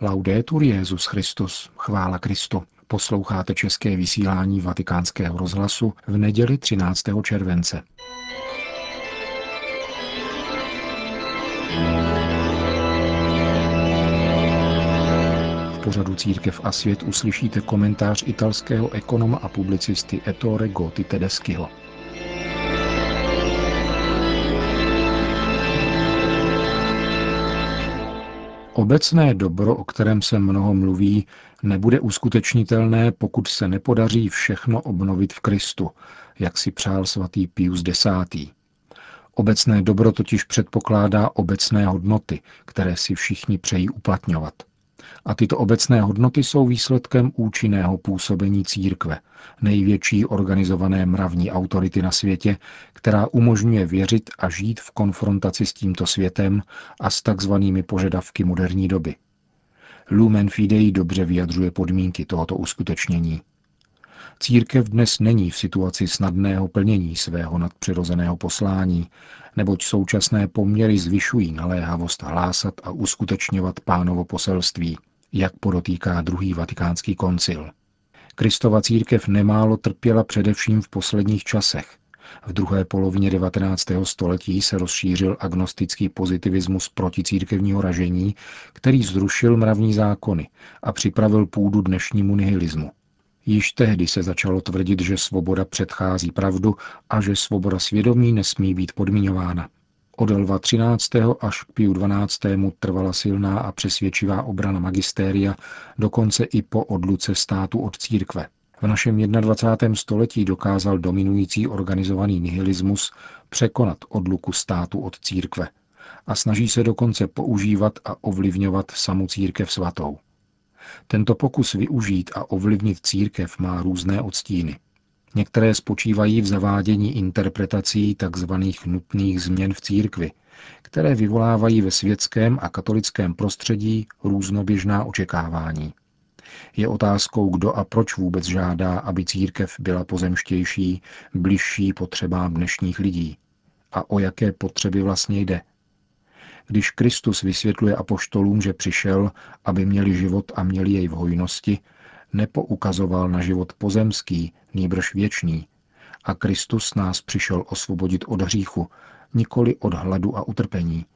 Laudetur Jezus Christus, chvála Kristu. Posloucháte české vysílání Vatikánského rozhlasu v neděli 13. července. V pořadu Církev a svět uslyšíte komentář italského ekonoma a publicisty Ettore Gotti Tedeschiho. Obecné dobro, o kterém se mnoho mluví, nebude uskutečnitelné, pokud se nepodaří všechno obnovit v Kristu, jak si přál svatý Pius X. Obecné dobro totiž předpokládá obecné hodnoty, které si všichni přejí uplatňovat. A tyto obecné hodnoty jsou výsledkem účinného působení církve, největší organizované mravní autority na světě, která umožňuje věřit a žít v konfrontaci s tímto světem a s takzvanými požadavky moderní doby. Lumen Fidei dobře vyjadřuje podmínky tohoto uskutečnění. Církev dnes není v situaci snadného plnění svého nadpřirozeného poslání, neboť současné poměry zvyšují naléhavost hlásat a uskutečňovat pánovo poselství, jak podotýká druhý vatikánský koncil. Kristova církev nemálo trpěla především v posledních časech. V druhé polovině 19. století se rozšířil agnostický pozitivismus proti církevního ražení, který zrušil mravní zákony a připravil půdu dnešnímu nihilismu. Již tehdy se začalo tvrdit, že svoboda předchází pravdu a že svoboda svědomí nesmí být podmiňována. Od Lva 13. až k Piu 12. trvala silná a přesvědčivá obrana magistéria, dokonce i po odluce státu od církve. V našem 21. století dokázal dominující organizovaný nihilismus překonat odluku státu od církve a snaží se dokonce používat a ovlivňovat samu církev svatou. Tento pokus využít a ovlivnit církev má různé odstíny. Některé spočívají v zavádění interpretací tzv. nutných změn v církvi, které vyvolávají ve světském a katolickém prostředí různoběžná očekávání. Je otázkou, kdo a proč vůbec žádá, aby církev byla pozemštější, bližší potřebám dnešních lidí. A o jaké potřeby vlastně jde. Když Kristus vysvětluje apoštolům, že přišel, aby měli život a měli jej v hojnosti, nepoukazoval na život pozemský, nýbrž věčný. A Kristus nás přišel osvobodit od hříchu, nikoli od hladu a utrpení.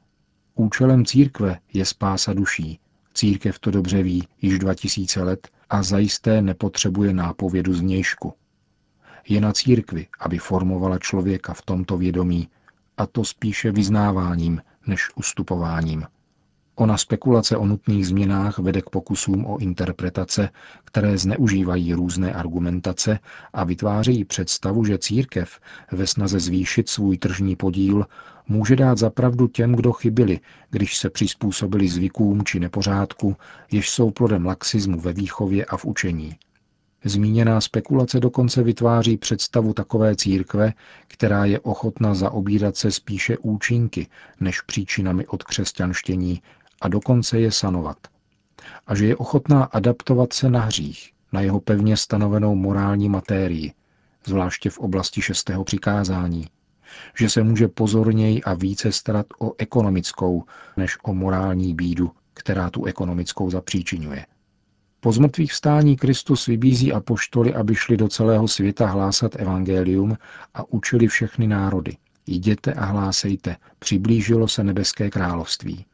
Účelem církve je spása duší. Církev to dobře ví již 2000 let a zajisté nepotřebuje nápovědu znějšku. Je na církvi, aby formovala člověka v tomto vědomí, a to spíše vyznáváním než ustupováním. Ona spekulace o nutných změnách vede k pokusům o interpretace, které zneužívají různé argumentace a vytvářejí představu, že církev ve snaze zvýšit svůj tržní podíl může dát zapravdu těm, kdo chybili, když se přizpůsobili zvykům či nepořádku, jež jsou plodem laxismu ve výchově a v učení. Zmíněná spekulace dokonce vytváří představu takové církve, která je ochotna zaobírat se spíše účinky než příčinami od křesťanštění a dokonce je sanovat. A že je ochotná adaptovat se na hřích, na jeho pevně stanovenou morální matérii, zvláště v oblasti šestého přikázání, že se může pozorněji a více starat o ekonomickou než o morální bídu, která tu ekonomickou zapříčinuje. Po zmrtvých vstání Kristus vybízí apoštoly, aby šli do celého světa hlásat evangelium a učili všechny národy. Jděte a hlásejte, přiblížilo se nebeské království.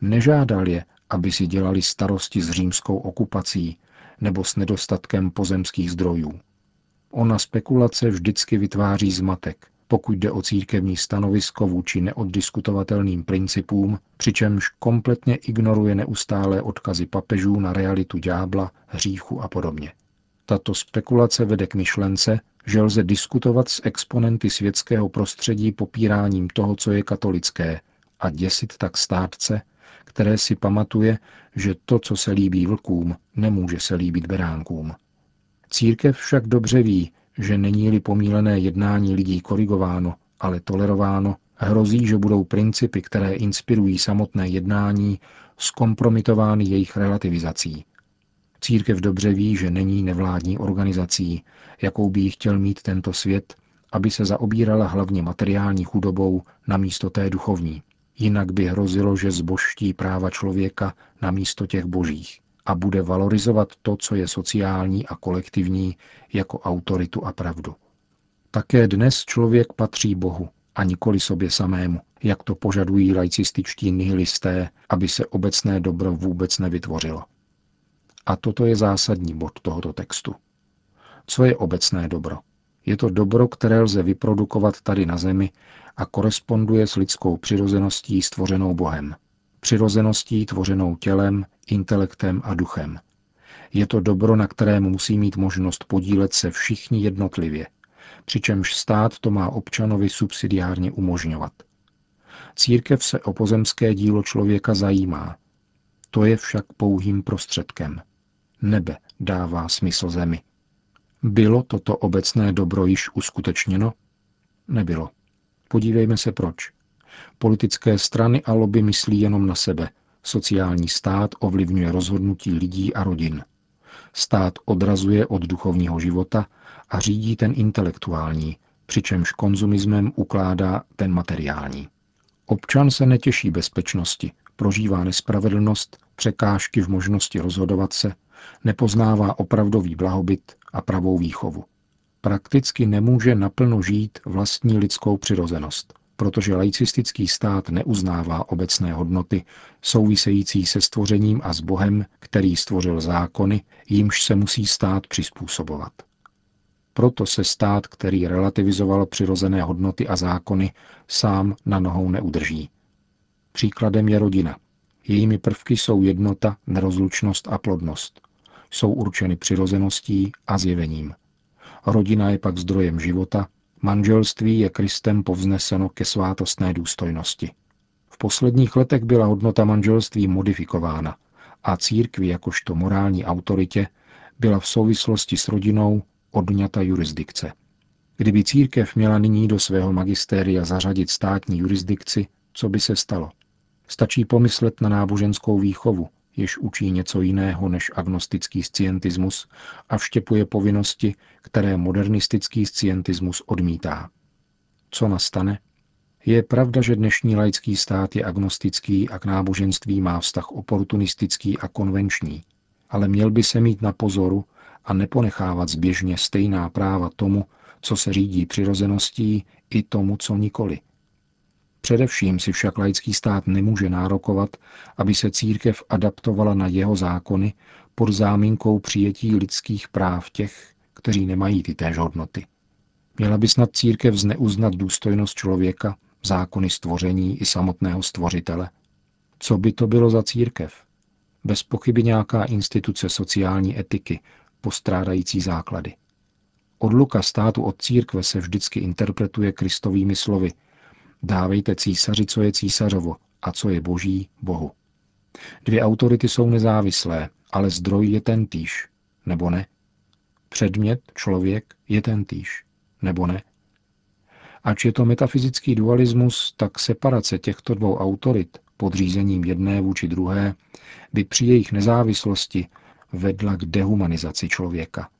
Nežádal je, aby si dělali starosti s římskou okupací nebo s nedostatkem pozemských zdrojů. Ona spekulace vždycky vytváří zmatek, pokud jde o církevní stanovisko vůči neoddiskutovatelným principům, přičemž kompletně ignoruje neustálé odkazy papežů na realitu ďábla, hříchu a podobně. Tato spekulace vede k myšlence, že lze diskutovat s exponenty světského prostředí popíráním toho, co je katolické, a děsit tak státce, které si pamatuje, že to, co se líbí vlkům, nemůže se líbit beránkům. Církev však dobře ví, že není-li pomílené jednání lidí korigováno, ale tolerováno, hrozí, že budou principy, které inspirují samotné jednání, zkompromitovány jejich relativizací. Církev dobře ví, že není nevládní organizací, jakou by chtěl mít tento svět, aby se zaobírala hlavně materiální chudobou na místo té duchovní. Jinak by hrozilo, že zboští práva člověka na místo těch božích a bude valorizovat to, co je sociální a kolektivní, jako autoritu a pravdu. Také dnes člověk patří Bohu a nikoli sobě samému, jak to požadují laicističtí nihilisté, aby se obecné dobro vůbec nevytvořilo. A toto je zásadní bod tohoto textu. Co je obecné dobro? Je to dobro, které lze vyprodukovat tady na zemi a koresponduje s lidskou přirozeností stvořenou Bohem. Přirozeností tvořenou tělem, intelektem a duchem. Je to dobro, na kterém musí mít možnost podílet se všichni jednotlivě, přičemž stát to má občanovi subsidiárně umožňovat. Církev se o pozemské dílo člověka zajímá. To je však pouhým prostředkem. Nebe dává smysl zemi. Bylo toto obecné dobro již uskutečněno? Nebylo. Podívejme se proč. Politické strany a lobby myslí jenom na sebe. Sociální stát ovlivňuje rozhodnutí lidí a rodin. Stát odrazuje od duchovního života a řídí ten intelektuální, přičemž konzumismem ukládá ten materiální. Občan se netěší bezpečnosti, prožívá nespravedlnost, překážky v možnosti rozhodovat se, nepoznává opravdový blahobyt a pravou výchovu. Prakticky nemůže naplno žít vlastní lidskou přirozenost, protože laicistický stát neuznává obecné hodnoty související se stvořením a s Bohem, který stvořil zákony, jimž se musí stát přizpůsobovat. Proto se stát, který relativizoval přirozené hodnoty a zákony, sám na nohou neudrží. Příkladem je rodina. Jejími prvky jsou jednota, nerozlučnost a plodnost. Jsou určeny přirozeností a zjevením. Rodina je pak zdrojem života, manželství je Kristem povzneseno ke svátostné důstojnosti. V posledních letech byla hodnota manželství modifikována a církvi jakožto morální autoritě byla v souvislosti s rodinou odňata jurisdikce. Kdyby církev měla nyní do svého magistéria zařadit státní jurisdikci, co by se stalo? Stačí pomyslet na náboženskou výchovu, jež učí něco jiného než agnostický scientismus a vštěpuje povinnosti, které modernistický scientismus odmítá. Co nastane? Je pravda, že dnešní laický stát je agnostický a k náboženství má vztah oportunistický a konvenční, ale měl by se mít na pozoru a neponechávat zběžně stejná práva tomu, co se řídí přirozeností, i tomu, co nikoli. Především si však laický stát nemůže nárokovat, aby se církev adaptovala na jeho zákony pod záminkou přijetí lidských práv těch, kteří nemají ty též hodnoty. Měla by snad církev zneuznat důstojnost člověka, zákony stvoření i samotného stvořitele? Co by to bylo za církev? Bez pochyby nějaká instituce sociální etiky, postrádající základy. Odluka státu od církve se vždycky interpretuje kristovými slovy – Dávejte císaři, co je císařovo a co je boží, bohu. Dvě autority jsou nezávislé, ale zdroj je ten týž, nebo ne? Předmět, člověk, je ten týž, nebo ne? Ač je to metafyzický dualismus, tak separace těchto dvou autorit podřízením jedné vůči druhé by při jejich nezávislosti vedla k dehumanizaci člověka.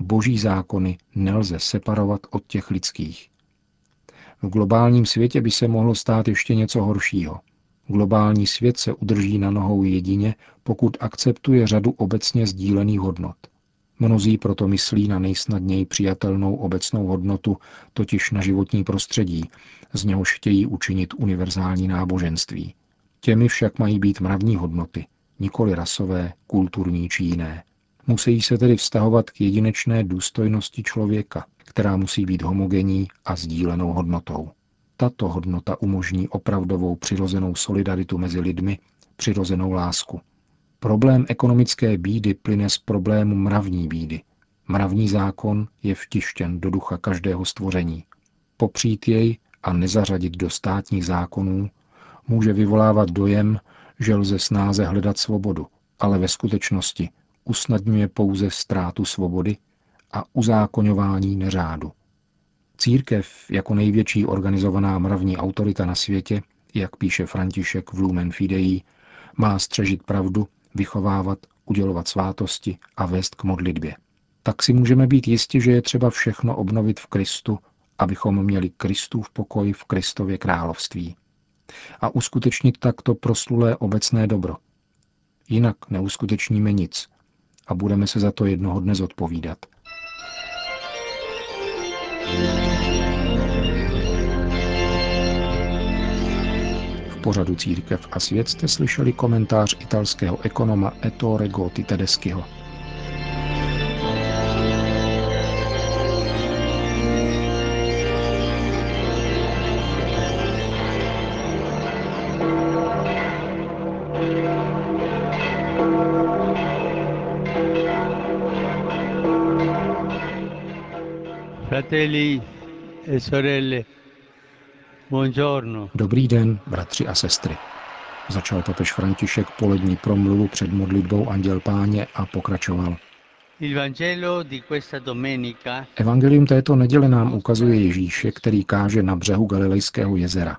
Boží zákony nelze separovat od těch lidských. V globálním světě by se mohlo stát ještě něco horšího. Globální svět se udrží na nohou jedině, pokud akceptuje řadu obecně sdílených hodnot. Mnozí proto myslí na nejsnadněji přijatelnou obecnou hodnotu, totiž na životní prostředí, z něhož chtějí učinit univerzální náboženství. Těmi však mají být mravní hodnoty, nikoli rasové, kulturní či jiné. Musí se tedy vztahovat k jedinečné důstojnosti člověka, která musí být homogenní a sdílenou hodnotou. Tato hodnota umožní opravdovou přirozenou solidaritu mezi lidmi, přirozenou lásku. Problém ekonomické bídy plyne z problému mravní bídy. Mravní zákon je vtištěn do ducha každého stvoření. Popřít jej a nezařadit do státních zákonů může vyvolávat dojem, že lze snáze hledat svobodu, ale ve skutečnosti usnadňuje pouze ztrátu svobody a uzákoňování neřádu. Církev jako největší organizovaná mravní autorita na světě, jak píše František v Lumen Fidei, má střežit pravdu, vychovávat, udělovat svátosti a vést k modlitbě. Tak si můžeme být jisti, že je třeba všechno obnovit v Kristu, abychom měli Kristův pokoj v Kristově království. a uskutečnit takto proslulé obecné dobro. Jinak neuskutečníme nic a budeme se za to jednoho dne zodpovídat. V pořadu Církev a svět jste slyšeli komentář italského ekonoma Ettore Gotti Tedeschiho. Fratelli e sorelle, buongiorno. Dobrý den, bratři a sestry. Začal papež František polední promluvu před modlitbou Anděl Páně a pokračoval. Evangelium této neděle nám ukazuje Ježíše, který káže na břehu Galilejského jezera.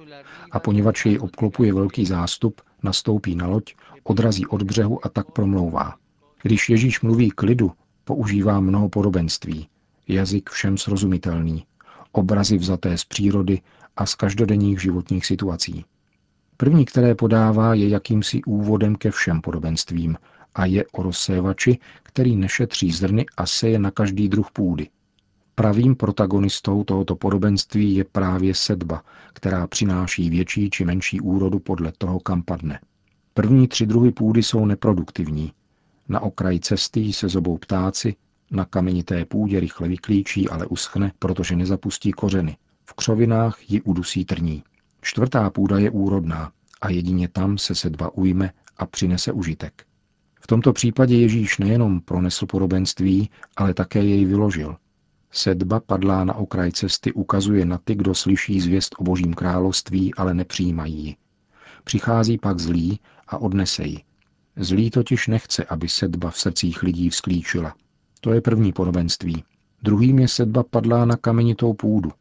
A poněvadž jej obklopuje velký zástup, nastoupí na loď, odrazí od břehu a tak promlouvá. Když Ježíš mluví k lidu, používá mnoho podobenství. Jazyk všem srozumitelný, obrazy vzaté z přírody a z každodenních životních situací. První, které podává, je jakýmsi úvodem ke všem podobenstvím a je o rozsévači, který nešetří zrny a seje na každý druh půdy. Pravým protagonistou tohoto podobenství je právě sedba, která přináší větší či menší úrodu podle toho, kam padne. První tři druhy půdy jsou neproduktivní. Na okraji cesty se zobou ptáci, na kamenité půdě rychle vyklíčí, ale uschne, protože nezapustí kořeny. V křovinách ji udusí trní. Čtvrtá půda je úrodná a jedině tam se sedba ujme a přinese užitek. V tomto případě Ježíš nejenom pronesl podobenství, ale také jej vyložil. Sedba padlá na okraj cesty ukazuje na ty, kdo slyší zvěst o božím království, ale nepřijímají ji. Přichází pak zlý a odnese ji. Zlý totiž nechce, aby sedba v srdcích lidí vzklíčila. To je první podobenství. Druhým je sedba padlá na kamenitou půdu.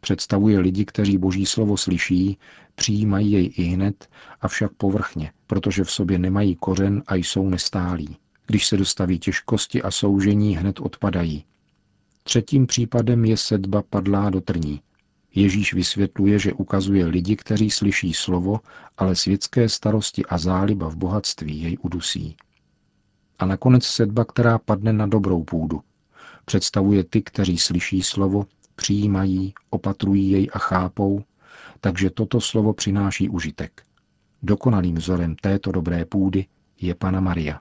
Představuje lidi, kteří boží slovo slyší, přijímají jej i hned, avšak povrchně, protože v sobě nemají kořen a jsou nestálí. Když se dostaví těžkosti a soužení, hned odpadají. Třetím případem je sedba padlá do trní. Ježíš vysvětluje, že ukazuje lidi, kteří slyší slovo, ale světské starosti a záliba v bohatství jej udusí. A nakonec sedba, která padne na dobrou půdu. Představuje ty, kteří slyší slovo, přijímají, opatrují jej a chápou, takže toto slovo přináší užitek. Dokonalým vzorem této dobré půdy je Pana Maria.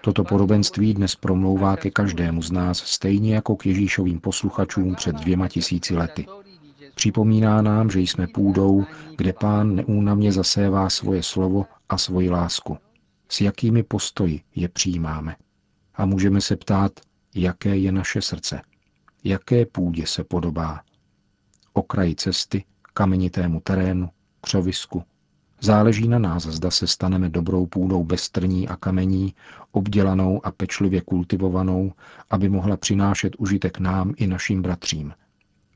Toto podobenství dnes promlouvá ke každému z nás stejně jako k Ježíšovým posluchačům před dvěma tisíci lety. Připomíná nám, že jsme půdou, kde pán neúnavně zasévá svoje slovo a svoji lásku. S jakými postoji je přijímáme. A můžeme se ptát, jaké je naše srdce jaké půdě se podobá. Okraji cesty, kamenitému terénu, křovisku. Záleží na nás, zda se staneme dobrou půdou bez trní a kamení, obdělanou a pečlivě kultivovanou, aby mohla přinášet užitek nám i našim bratřím.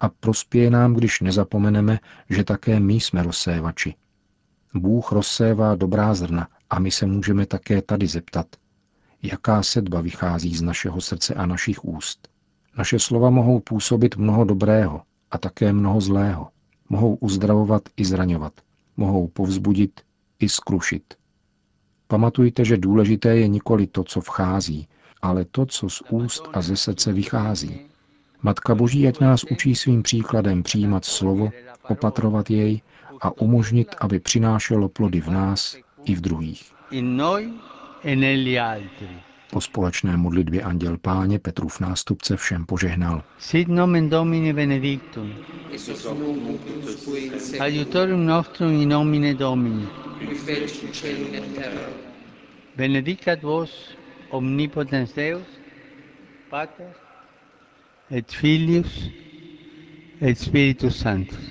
A prospěje nám, když nezapomeneme, že také my jsme rozsévači. Bůh rozsévá dobrá zrna a my se můžeme také tady zeptat, jaká sedba vychází z našeho srdce a našich úst. Naše slova mohou působit mnoho dobrého a také mnoho zlého. Mohou uzdravovat i zraňovat. Mohou povzbudit i skrušit. Pamatujte, že důležité je nikoli to, co vchází, ale to, co z úst a ze srdce vychází. Matka Boží ať nás učí svým příkladem přijímat slovo, opatrovat jej a umožnit, aby přinášelo plody v nás i v druhých. In noi e. Po společné modlitbě Anděl Páně Petrův nástupce všem požehnal. Sit nomen Domini benedictum. Aiutorium nostrum in nomine Domini. Benedicat vos omnipotens Deus, Pater et Filius et Spiritus Sanctus.